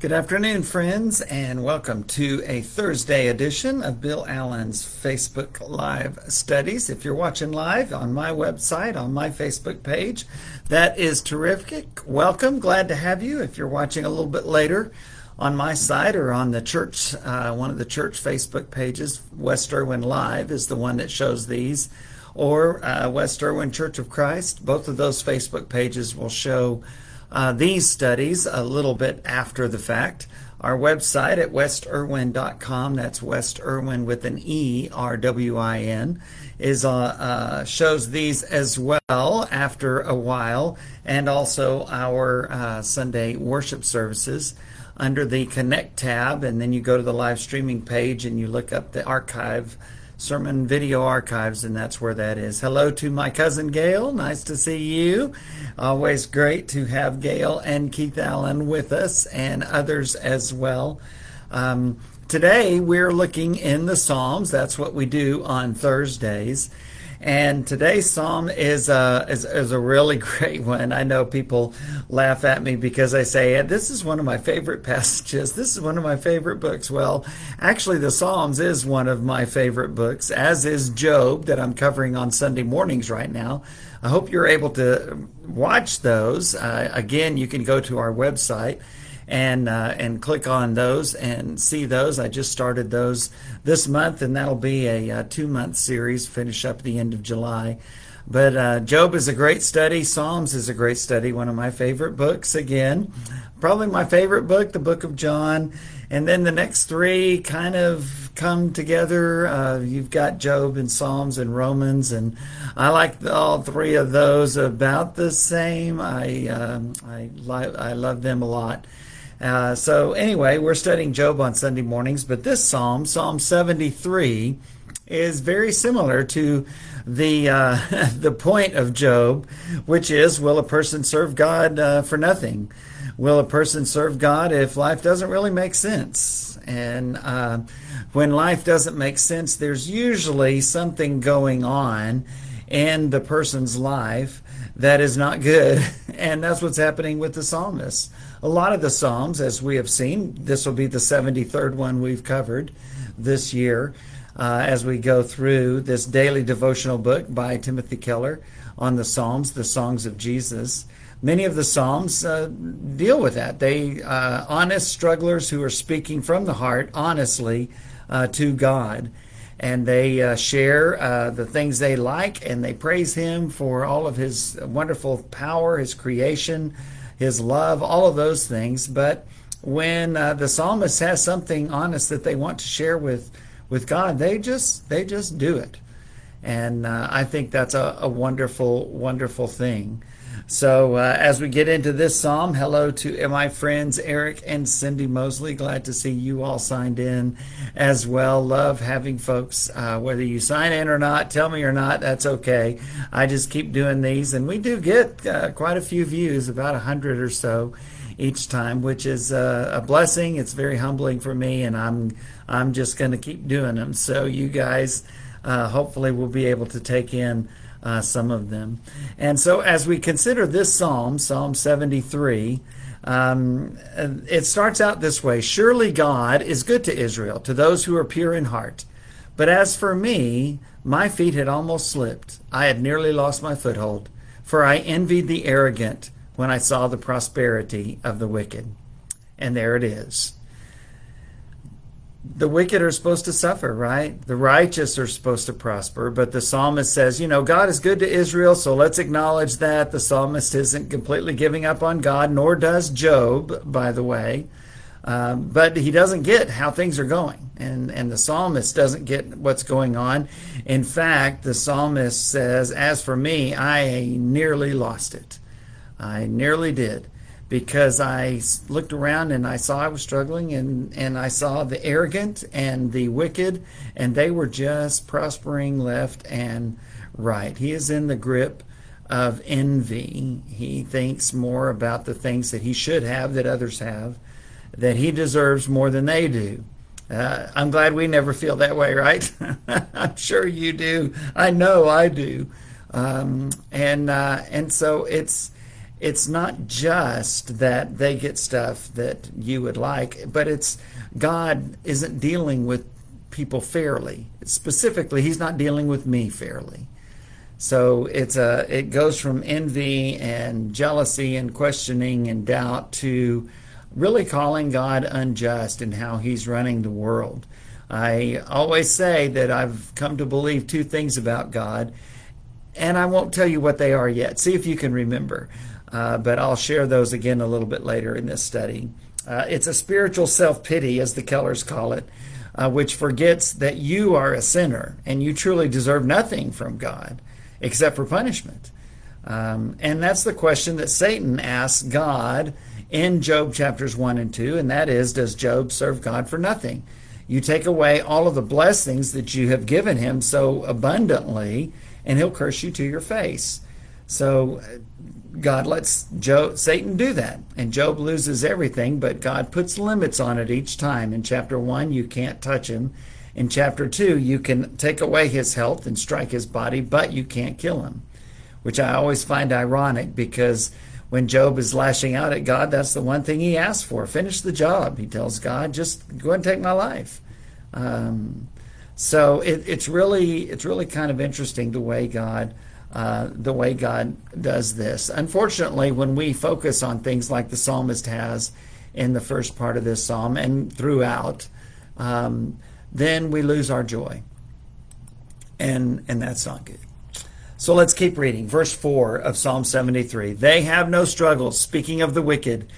Good afternoon, friends, and welcome to a Thursday edition of Bill Allen's Facebook Live Studies. If you're watching live on my website, on my Facebook page, that is terrific. Welcome. Glad to have you. If you're watching a little bit later on my site or on the church, uh, one of the church Facebook pages, West Erwin Live is the one that shows these, or uh, West Erwin Church of Christ. Both of those Facebook pages will show uh, these studies a little bit after the fact. Our website at westerwin.com, that's West Erwin with an E, R W I N, is uh, uh, shows these as well after a while, and also our uh, Sunday worship services under the Connect tab, and then you go to the live streaming page and you look up the archive Sermon Video Archives, and that's where that is. Hello to my cousin Gail. Nice to see you. Always great to have Gail and Keith Allen with us and others as well. Um, today we're looking in the Psalms. That's what we do on Thursdays. And today's psalm is a, is, is, a really great one. I know people laugh at me because I say, this is one of my favorite passages. This is one of my favorite books. Well, actually, the Psalms is one of my favorite books, as is Job, that I'm covering on Sunday mornings right now. I hope you're able to watch those. Uh, again, you can go to our website and uh, and click on those and see those. I just started those this month, and that'll be a, a uh, two month series. Finish up the end of July. But uh, Job is a great study. Psalms is a great study. One of my favorite books. Again, probably my favorite book, the Book of John. And then the next three kind of come together. Uh, you've got Job and Psalms and Romans, and I like all three of those about the same. I um, I li- I love them a lot. Uh, so, anyway, we're studying Job on Sunday mornings, but this psalm, Psalm 73, is very similar to the uh, the point of Job, which is, will a person serve God uh, for nothing? Will a person serve God if life doesn't really make sense? And uh, when life doesn't make sense, there's usually something going on in the person's life that is not good, and that's what's happening with the psalmist a lot of the Psalms, as we have seen, this will be the 73rd one we've covered this year uh, as we go through this daily devotional book by Timothy Keller on the Psalms, the songs of Jesus. Many of the Psalms uh, deal with that. They uh, honest strugglers who are speaking from the heart honestly uh, to God and they uh, share uh, the things they like and they praise him for all of his wonderful power, his creation, his love, all of those things. But when uh, the psalmist has something honest that they want to share with with God, they just they just do it, and uh, I think that's a, a wonderful wonderful thing. So uh, as we get into this psalm, hello to my friends Eric and Cindy Mosley. Glad to see you all signed in as well. Love having folks, uh, whether you sign in or not, tell me or not, that's okay. I just keep doing these, and we do get uh, quite a few views, about a hundred or so each time, which is uh, a blessing. It's very humbling for me, and I'm I'm just going to keep doing them. So you guys, uh, hopefully, will be able to take in uh, some of them. And so, as we consider this psalm, Psalm 73, um, it starts out this way Surely God is good to Israel, to those who are pure in heart. But as for me, my feet had almost slipped. I had nearly lost my foothold, for I envied the arrogant when I saw the prosperity of the wicked. And there it is the wicked are supposed to suffer, right? The righteous are supposed to prosper. But the psalmist says, you know, God is good to Israel, so let's acknowledge that. The psalmist isn't completely giving up on God, nor does Job, by the way. Um, but he doesn't get how things are going. And, and the psalmist doesn't get what's going on. In fact, the psalmist says, As for me, I nearly lost it. I nearly did because I looked around and I saw I was struggling and, and I saw the arrogant and the wicked and they were just prospering left and right. He is in the grip of envy. He thinks more about the things that he should have that others have, that he deserves more than they do. Uh, I'm glad we never feel that way, right? I'm sure you do. I know I do. Um, and uh, and so it's it's not just that they get stuff that you would like, but it's God isn't dealing with people fairly. Specifically, He's not dealing with me fairly. So it's a it goes from envy and jealousy and questioning and doubt to really calling God unjust in how He's running the world. I always say that I've come to believe two things about God, and I won't tell you what they are yet. See if you can remember, uh, but I'll share those again a little bit later in this study. Uh, it's a spiritual self pity, as the Kellers call it, uh, which forgets that you are a sinner and you truly deserve nothing from God except for punishment. Um, and that's the question that Satan asks God in Job chapters 1 and 2, and that is Does Job serve God for nothing? You take away all of the blessings that you have given him so abundantly, and he'll curse you to your face. So God lets Job, Satan do that, and Job loses everything, but God puts limits on it each time. In chapter 1, you can't touch him. In chapter 2, you can take away his health and strike his body, but you can't kill him, which I always find ironic because when Job is lashing out at God, that's the one thing he asks for. Finish the job. He tells God, just go and take my life. Um, so it, it's really it's really kind of interesting the way God uh, the way God does this. Unfortunately, when we focus on things like the psalmist has in the first part of this psalm and throughout, um, then we lose our joy. And, and that's not good. So let's keep reading. Verse 4 of Psalm 73. They have no struggles. Speaking of the wicked,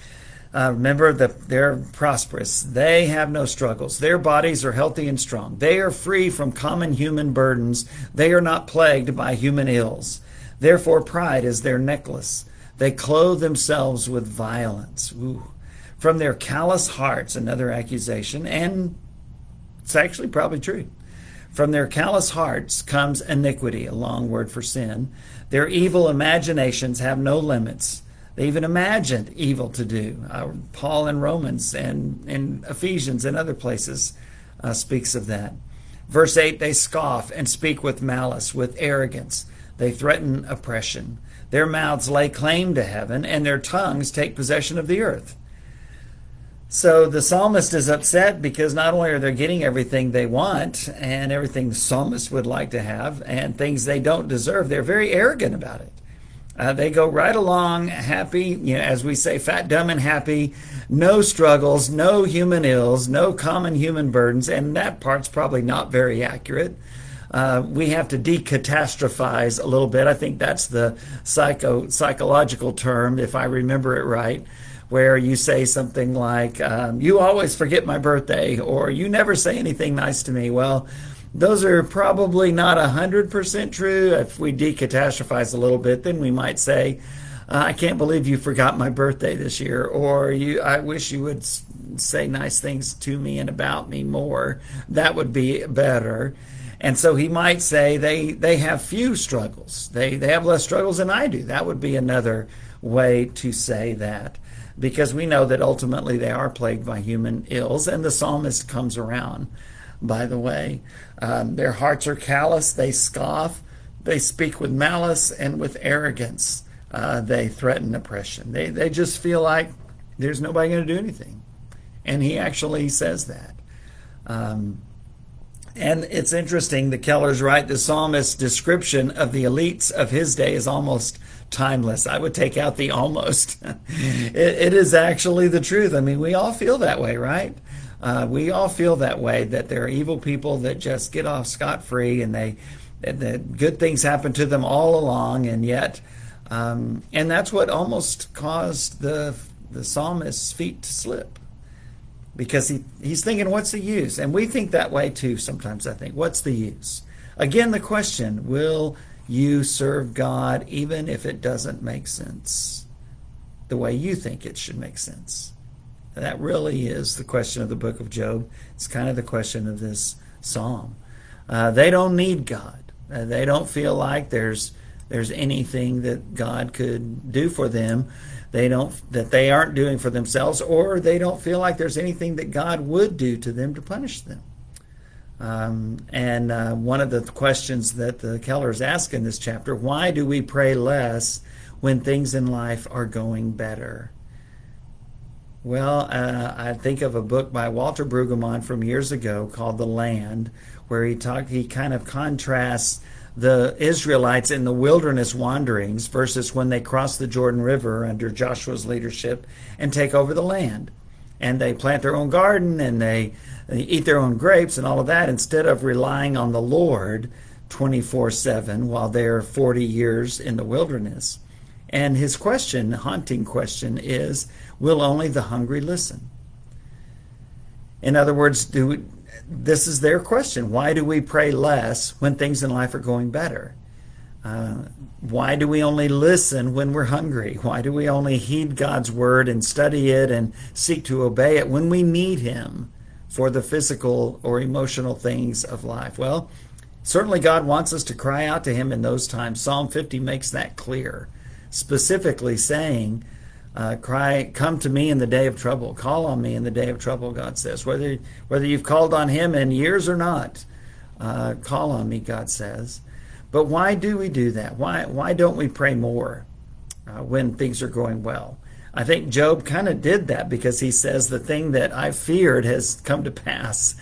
uh, remember that they're prosperous. They have no struggles. Their bodies are healthy and strong. They are free from common human burdens. They are not plagued by human ills. Therefore, pride is their necklace. They clothe themselves with violence. Ooh. From their callous hearts, another accusation, and it's actually probably true. From their callous hearts comes iniquity, a long word for sin. Their evil imaginations have no limits. They even imagined evil to do. Uh, Paul in Romans and in Ephesians and other places uh, speaks of that. Verse 8 they scoff and speak with malice, with arrogance. They threaten oppression. Their mouths lay claim to heaven, and their tongues take possession of the earth. So the psalmist is upset because not only are they getting everything they want and everything the psalmist would like to have and things they don't deserve, they're very arrogant about it. Uh, they go right along happy, you know, as we say, fat, dumb, and happy, no struggles, no human ills, no common human burdens, and that part's probably not very accurate. Uh, we have to decatastrophize a little bit. I think that's the psycho psychological term, if I remember it right where you say something like, um, You always forget my birthday, or You never say anything nice to me. Well, those are probably not 100% true. If we decatastrophize a little bit, then we might say, uh, I can't believe you forgot my birthday this year, or you, I wish you would say nice things to me and about me more. That would be better. And so he might say they, they have few struggles. They, they have less struggles than I do. That would be another way to say that because we know that ultimately they are plagued by human ills, and the psalmist comes around, by the way. Um, their hearts are callous, they scoff, they speak with malice and with arrogance. Uh, they threaten oppression. They, they just feel like there's nobody going to do anything. And he actually says that. Um, and it's interesting, the Kellers write the psalmist's description of the elites of his day is almost timeless. I would take out the almost. it, it is actually the truth. I mean, we all feel that way, right? Uh, we all feel that way that there are evil people that just get off scot free and they that good things happen to them all along, and yet, um, and that's what almost caused the the psalmist's feet to slip because he, he's thinking, what's the use? And we think that way too sometimes, I think. What's the use? Again, the question will you serve God even if it doesn't make sense the way you think it should make sense? That really is the question of the book of Job. It's kind of the question of this psalm. Uh, they don't need God. Uh, they don't feel like there's there's anything that God could do for them. They don't that they aren't doing for themselves, or they don't feel like there's anything that God would do to them to punish them. Um, and uh, one of the questions that the Kellers ask in this chapter: Why do we pray less when things in life are going better? Well, uh, I think of a book by Walter Brueggemann from years ago called The Land, where he talk he kind of contrasts the Israelites in the wilderness wanderings versus when they cross the Jordan River under Joshua's leadership and take over the land. And they plant their own garden and they, they eat their own grapes and all of that instead of relying on the Lord 24 7 while they're 40 years in the wilderness. And his question, haunting question, is Will only the hungry listen? In other words, do this is their question. Why do we pray less when things in life are going better? Uh, why do we only listen when we're hungry? Why do we only heed God's word and study it and seek to obey it when we need Him for the physical or emotional things of life? Well, certainly God wants us to cry out to Him in those times. Psalm 50 makes that clear, specifically saying, uh, cry, come to me in the day of trouble. Call on me in the day of trouble, God says. Whether, whether you've called on him in years or not, uh, call on me, God says. But why do we do that? Why, why don't we pray more uh, when things are going well? I think Job kind of did that because he says the thing that I feared has come to pass.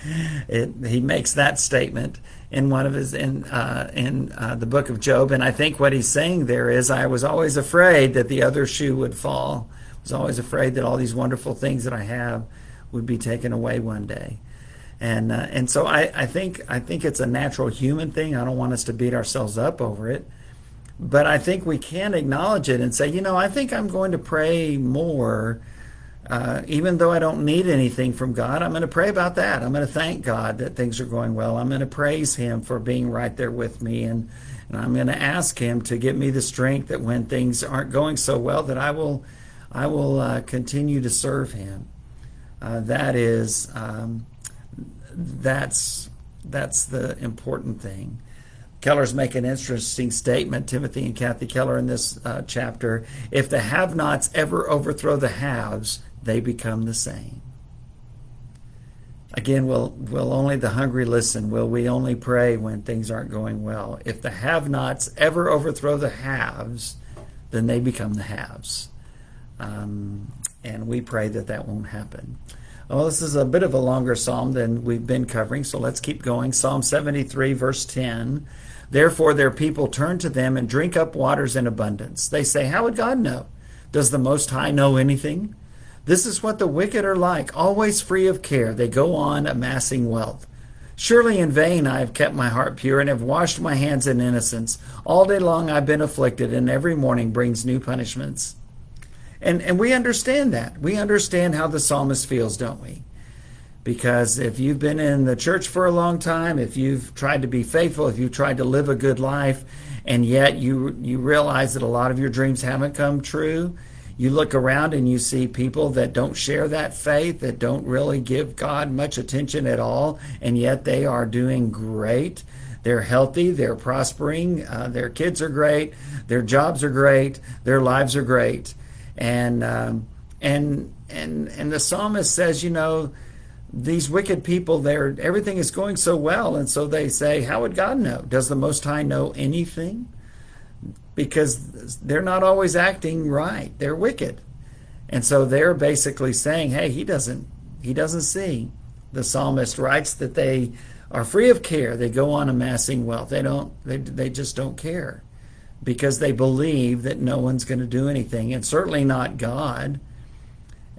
It, he makes that statement in one of his in uh, in uh, the book of Job, and I think what he's saying there is, I was always afraid that the other shoe would fall. I was always afraid that all these wonderful things that I have would be taken away one day. And uh, and so I, I think I think it's a natural human thing. I don't want us to beat ourselves up over it, but I think we can acknowledge it and say, you know, I think I'm going to pray more uh, even though I don't need anything from God, I'm going to pray about that. I'm going to thank God that things are going well. I'm going to praise Him for being right there with me, and, and I'm going to ask Him to give me the strength that when things aren't going so well, that I will, I will uh, continue to serve Him. Uh, that is, um, that's that's the important thing. Keller's make an interesting statement, Timothy and Kathy Keller, in this uh, chapter. If the have nots ever overthrow the haves, they become the same. Again, will, will only the hungry listen? Will we only pray when things aren't going well? If the have nots ever overthrow the haves, then they become the haves. Um, and we pray that that won't happen. Well, this is a bit of a longer psalm than we've been covering, so let's keep going. Psalm 73, verse 10. Therefore, their people turn to them and drink up waters in abundance. They say, How would God know? Does the Most High know anything? This is what the wicked are like, always free of care. They go on amassing wealth. Surely in vain I have kept my heart pure and have washed my hands in innocence. All day long I've been afflicted, and every morning brings new punishments. And, and we understand that. We understand how the psalmist feels, don't we? Because if you've been in the church for a long time, if you've tried to be faithful, if you've tried to live a good life, and yet you you realize that a lot of your dreams haven't come true, you look around and you see people that don't share that faith, that don't really give God much attention at all, and yet they are doing great. They're healthy, they're prospering, uh, their kids are great, their jobs are great, their lives are great, and um, and and and the psalmist says, you know, these wicked people, they're everything is going so well, and so they say, how would God know? Does the Most High know anything? because they're not always acting right. They're wicked. And so they're basically saying, hey, he doesn't he doesn't see. The psalmist writes that they are free of care. They go on amassing wealth. They don't they they just don't care because they believe that no one's going to do anything and certainly not God.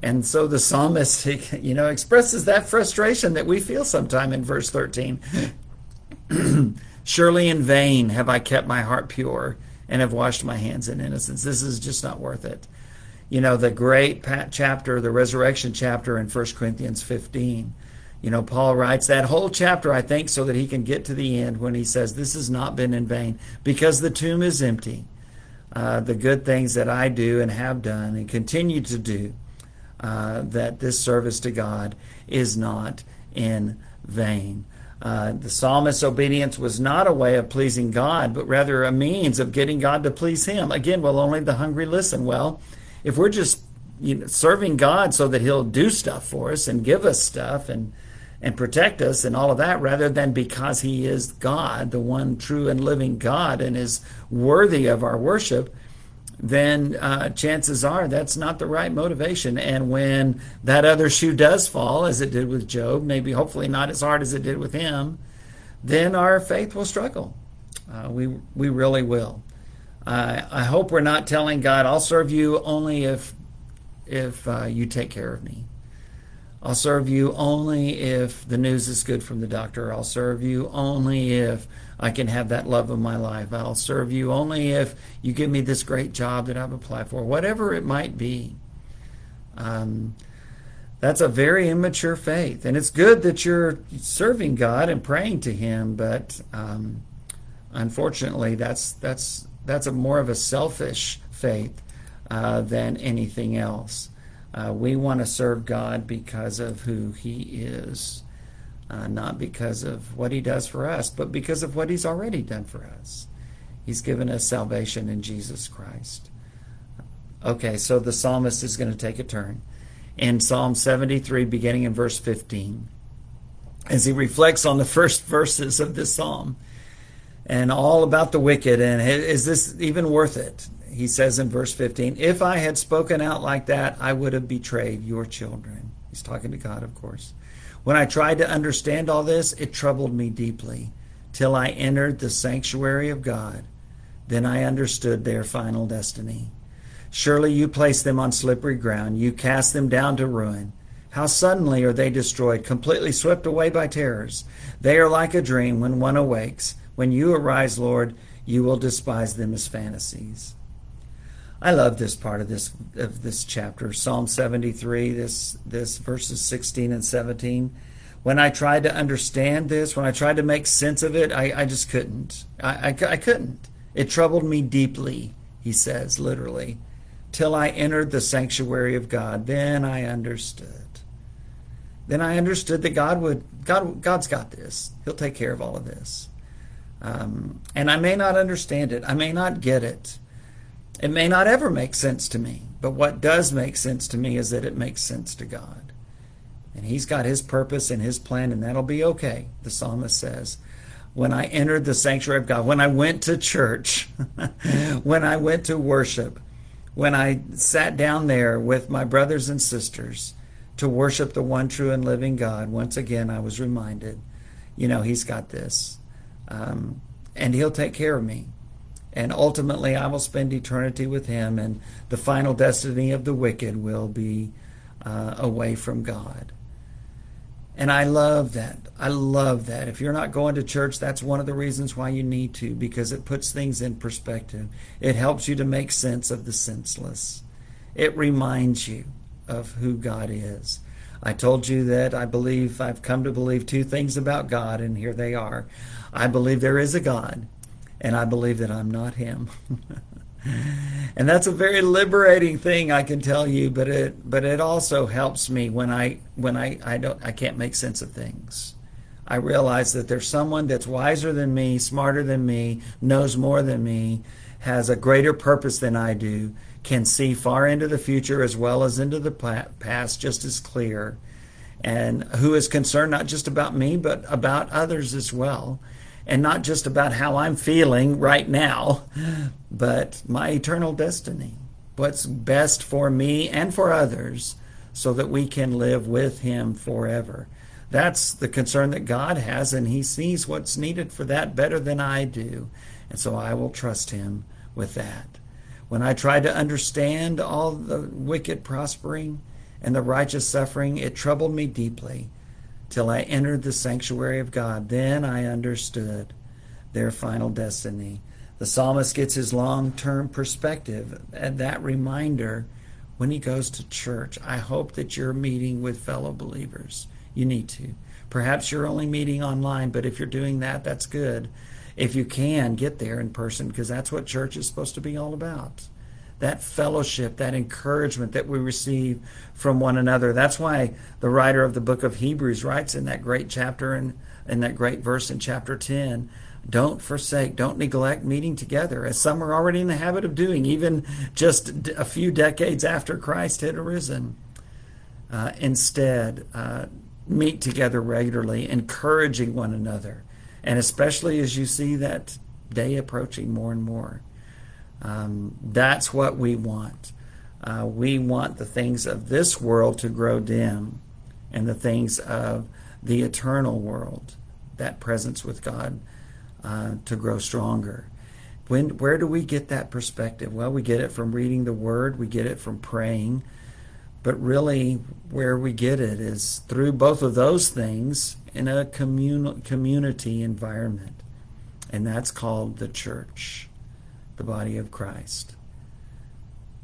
And so the psalmist, you know, expresses that frustration that we feel sometime in verse 13. Surely in vain have I kept my heart pure and have washed my hands in innocence. This is just not worth it. You know, the great chapter, the resurrection chapter in 1 Corinthians 15. You know, Paul writes that whole chapter, I think, so that he can get to the end when he says, This has not been in vain because the tomb is empty. Uh, the good things that I do and have done and continue to do, uh, that this service to God is not in vain. Uh, the psalmist's obedience was not a way of pleasing God, but rather a means of getting God to please him. Again, will only the hungry listen? Well, if we're just you know, serving God so that he'll do stuff for us and give us stuff and and protect us and all of that rather than because he is God, the one true and living God and is worthy of our worship, then uh, chances are that's not the right motivation. And when that other shoe does fall, as it did with Job, maybe hopefully not as hard as it did with him, then our faith will struggle. Uh, we we really will. I I hope we're not telling God, "I'll serve you only if if uh, you take care of me." I'll serve you only if the news is good from the doctor. I'll serve you only if I can have that love of my life. I'll serve you only if you give me this great job that I've applied for, whatever it might be. Um, that's a very immature faith. And it's good that you're serving God and praying to Him, but um, unfortunately, that's, that's, that's a more of a selfish faith uh, than anything else. Uh, we want to serve God because of who He is, uh, not because of what He does for us, but because of what He's already done for us. He's given us salvation in Jesus Christ. Okay, so the psalmist is going to take a turn. In Psalm 73, beginning in verse 15, as he reflects on the first verses of this psalm and all about the wicked, and is this even worth it? He says in verse 15, If I had spoken out like that, I would have betrayed your children. He's talking to God, of course. When I tried to understand all this, it troubled me deeply till I entered the sanctuary of God. Then I understood their final destiny. Surely you place them on slippery ground. You cast them down to ruin. How suddenly are they destroyed, completely swept away by terrors. They are like a dream when one awakes. When you arise, Lord, you will despise them as fantasies. I love this part of this of this chapter, Psalm 73, this this verses 16 and 17. When I tried to understand this, when I tried to make sense of it, I, I just couldn't. I, I, I couldn't. It troubled me deeply, he says, literally, till I entered the sanctuary of God. Then I understood. Then I understood that God would God God's got this. He'll take care of all of this. Um, and I may not understand it. I may not get it. It may not ever make sense to me, but what does make sense to me is that it makes sense to God. And He's got His purpose and His plan, and that'll be okay, the psalmist says. When I entered the sanctuary of God, when I went to church, when I went to worship, when I sat down there with my brothers and sisters to worship the one true and living God, once again I was reminded, you know, He's got this. Um, and He'll take care of me and ultimately I will spend eternity with him, and the final destiny of the wicked will be uh, away from God. And I love that. I love that. If you're not going to church, that's one of the reasons why you need to, because it puts things in perspective. It helps you to make sense of the senseless. It reminds you of who God is. I told you that I believe, I've come to believe two things about God, and here they are. I believe there is a God and I believe that I'm not him. and that's a very liberating thing I can tell you, but it but it also helps me when I when I, I don't I can't make sense of things. I realize that there's someone that's wiser than me, smarter than me, knows more than me, has a greater purpose than I do, can see far into the future as well as into the past just as clear, and who is concerned not just about me but about others as well and not just about how I'm feeling right now, but my eternal destiny. What's best for me and for others so that we can live with Him forever. That's the concern that God has, and He sees what's needed for that better than I do. And so I will trust Him with that. When I tried to understand all the wicked prospering and the righteous suffering, it troubled me deeply till I entered the sanctuary of God. Then I understood their final destiny. The psalmist gets his long term perspective and that reminder when he goes to church. I hope that you're meeting with fellow believers. You need to. Perhaps you're only meeting online, but if you're doing that, that's good. If you can, get there in person because that's what church is supposed to be all about that fellowship, that encouragement that we receive from one another. That's why the writer of the book of Hebrews writes in that great chapter and in, in that great verse in chapter 10 don't forsake, don't neglect meeting together, as some are already in the habit of doing, even just a few decades after Christ had arisen. Uh, instead, uh, meet together regularly, encouraging one another, and especially as you see that day approaching more and more. Um, that's what we want. Uh, we want the things of this world to grow dim and the things of the eternal world, that presence with God, uh, to grow stronger. When, where do we get that perspective? Well, we get it from reading the Word, we get it from praying, but really, where we get it is through both of those things in a commun- community environment. And that's called the church, the body of Christ.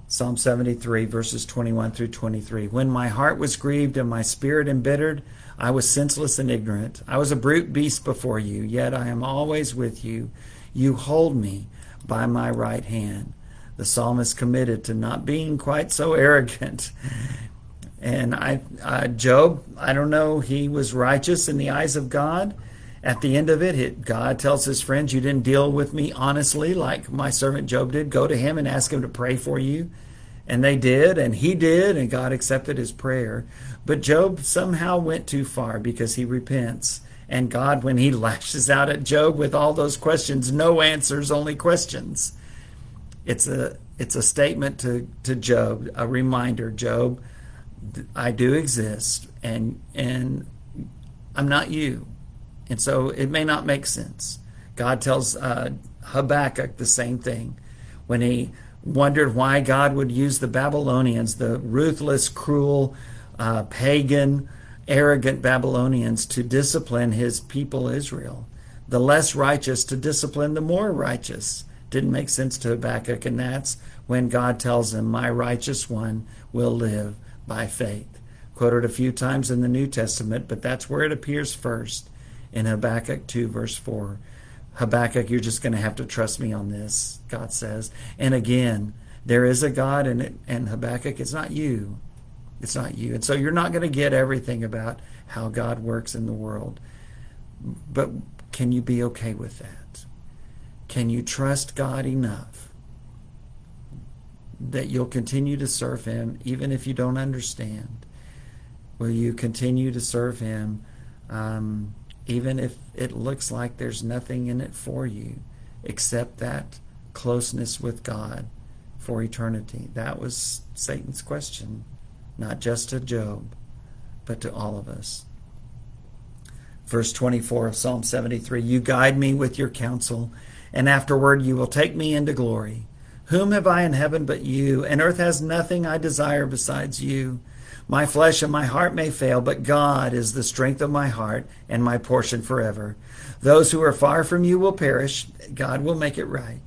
Psalm 73, verses 21 through 23. When my heart was grieved and my spirit embittered, I was senseless and ignorant. I was a brute beast before you, yet I am always with you. You hold me by my right hand. The psalmist committed to not being quite so arrogant. And I, uh, Job, I don't know, he was righteous in the eyes of God. At the end of it, it, God tells his friends, You didn't deal with me honestly like my servant Job did. Go to him and ask him to pray for you. And they did, and he did, and God accepted his prayer. But Job somehow went too far because he repents. And God, when he lashes out at Job with all those questions, no answers, only questions. It's a it's a statement to, to Job, a reminder, Job, I do exist and and I'm not you. And so it may not make sense. God tells uh, Habakkuk the same thing when he wondered why God would use the Babylonians, the ruthless, cruel, uh, pagan, arrogant Babylonians, to discipline his people Israel. The less righteous to discipline the more righteous. Didn't make sense to Habakkuk, and that's when God tells him, My righteous one will live by faith. Quoted a few times in the New Testament, but that's where it appears first in Habakkuk 2, verse 4. Habakkuk, you're just going to have to trust me on this, God says. And again, there is a God, and, and Habakkuk, it's not you. It's not you. And so you're not going to get everything about how God works in the world. But can you be okay with that? Can you trust God enough that you'll continue to serve Him even if you don't understand? Will you continue to serve Him? Um, even if it looks like there's nothing in it for you except that closeness with God for eternity. That was Satan's question, not just to Job, but to all of us. Verse 24 of Psalm 73 You guide me with your counsel, and afterward you will take me into glory. Whom have I in heaven but you? And earth has nothing I desire besides you. My flesh and my heart may fail, but God is the strength of my heart and my portion forever. Those who are far from you will perish. God will make it right.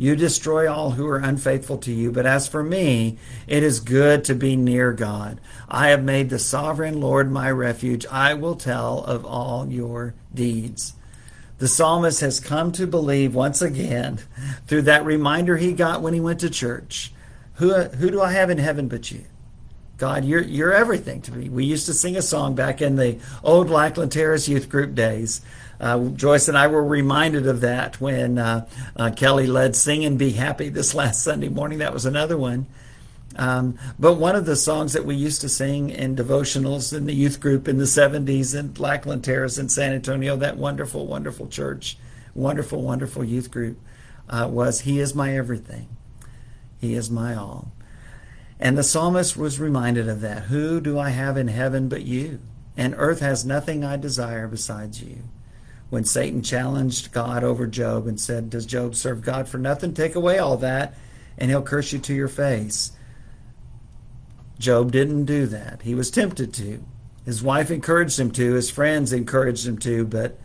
You destroy all who are unfaithful to you. But as for me, it is good to be near God. I have made the sovereign Lord my refuge. I will tell of all your deeds. The psalmist has come to believe once again through that reminder he got when he went to church. Who, who do I have in heaven but you? God, you're you're everything to me. We used to sing a song back in the old Lackland Terrace youth group days. Uh, Joyce and I were reminded of that when uh, uh, Kelly led "Sing and Be Happy" this last Sunday morning. That was another one. Um, but one of the songs that we used to sing in devotionals in the youth group in the 70s in Lackland Terrace in San Antonio, that wonderful, wonderful church, wonderful, wonderful youth group, uh, was He is my everything. He is my all. And the psalmist was reminded of that. Who do I have in heaven but you? And earth has nothing I desire besides you. When Satan challenged God over Job and said, Does Job serve God for nothing? Take away all that, and he'll curse you to your face. Job didn't do that. He was tempted to. His wife encouraged him to, his friends encouraged him to, but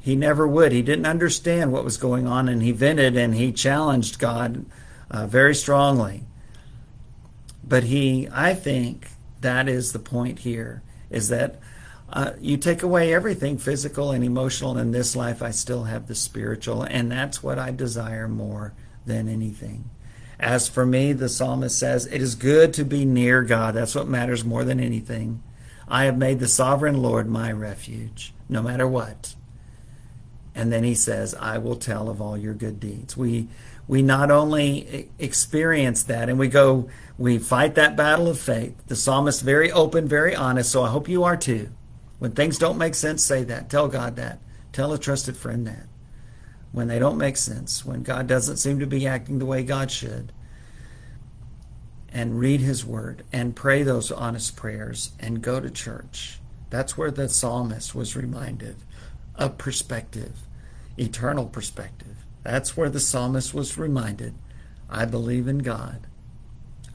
he never would. He didn't understand what was going on, and he vented and he challenged God uh, very strongly. But he, I think that is the point here, is that uh, you take away everything physical and emotional in this life, I still have the spiritual, and that's what I desire more than anything. As for me, the psalmist says, it is good to be near God. That's what matters more than anything. I have made the sovereign Lord my refuge, no matter what. And then he says, I will tell of all your good deeds. We we not only experience that and we go we fight that battle of faith. The psalmist very open, very honest, so I hope you are too. When things don't make sense, say that. Tell God that. Tell a trusted friend that. when they don't make sense, when God doesn't seem to be acting the way God should. And read His Word and pray those honest prayers and go to church. That's where the psalmist was reminded of perspective, eternal perspective. That's where the psalmist was reminded I believe in God.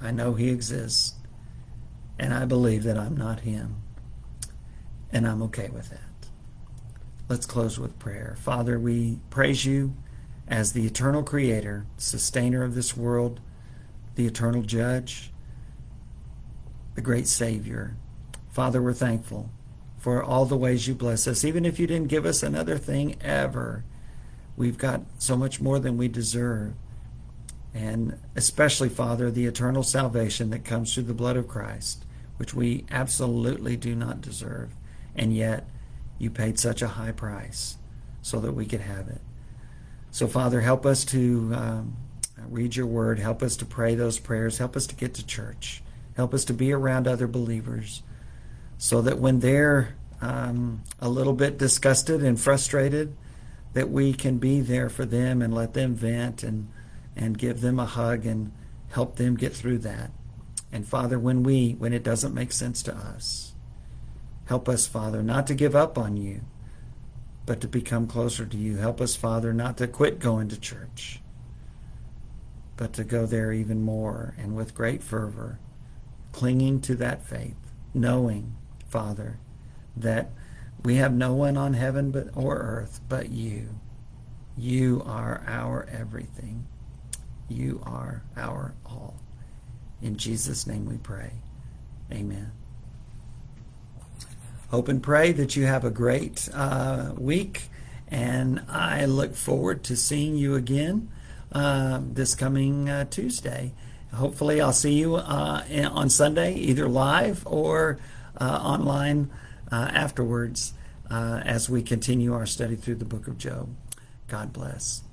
I know He exists. And I believe that I'm not Him. And I'm okay with that. Let's close with prayer. Father, we praise you as the eternal creator, sustainer of this world, the eternal judge, the great Savior. Father, we're thankful for all the ways you bless us. Even if you didn't give us another thing ever, we've got so much more than we deserve. And especially, Father, the eternal salvation that comes through the blood of Christ, which we absolutely do not deserve. And yet, you paid such a high price so that we could have it. So, Father, help us to um, read your word. Help us to pray those prayers. Help us to get to church. Help us to be around other believers so that when they're um, a little bit disgusted and frustrated, that we can be there for them and let them vent and, and give them a hug and help them get through that. And Father, when we when it doesn't make sense to us, Help us, Father, not to give up on you, but to become closer to you. Help us, Father, not to quit going to church, but to go there even more and with great fervor, clinging to that faith, knowing, Father, that we have no one on heaven but or earth but you. You are our everything. You are our all. In Jesus' name we pray. Amen hope and pray that you have a great uh, week. And I look forward to seeing you again uh, this coming uh, Tuesday. Hopefully, I'll see you uh, on Sunday, either live or uh, online uh, afterwards as we continue our study through the book of Job. God bless.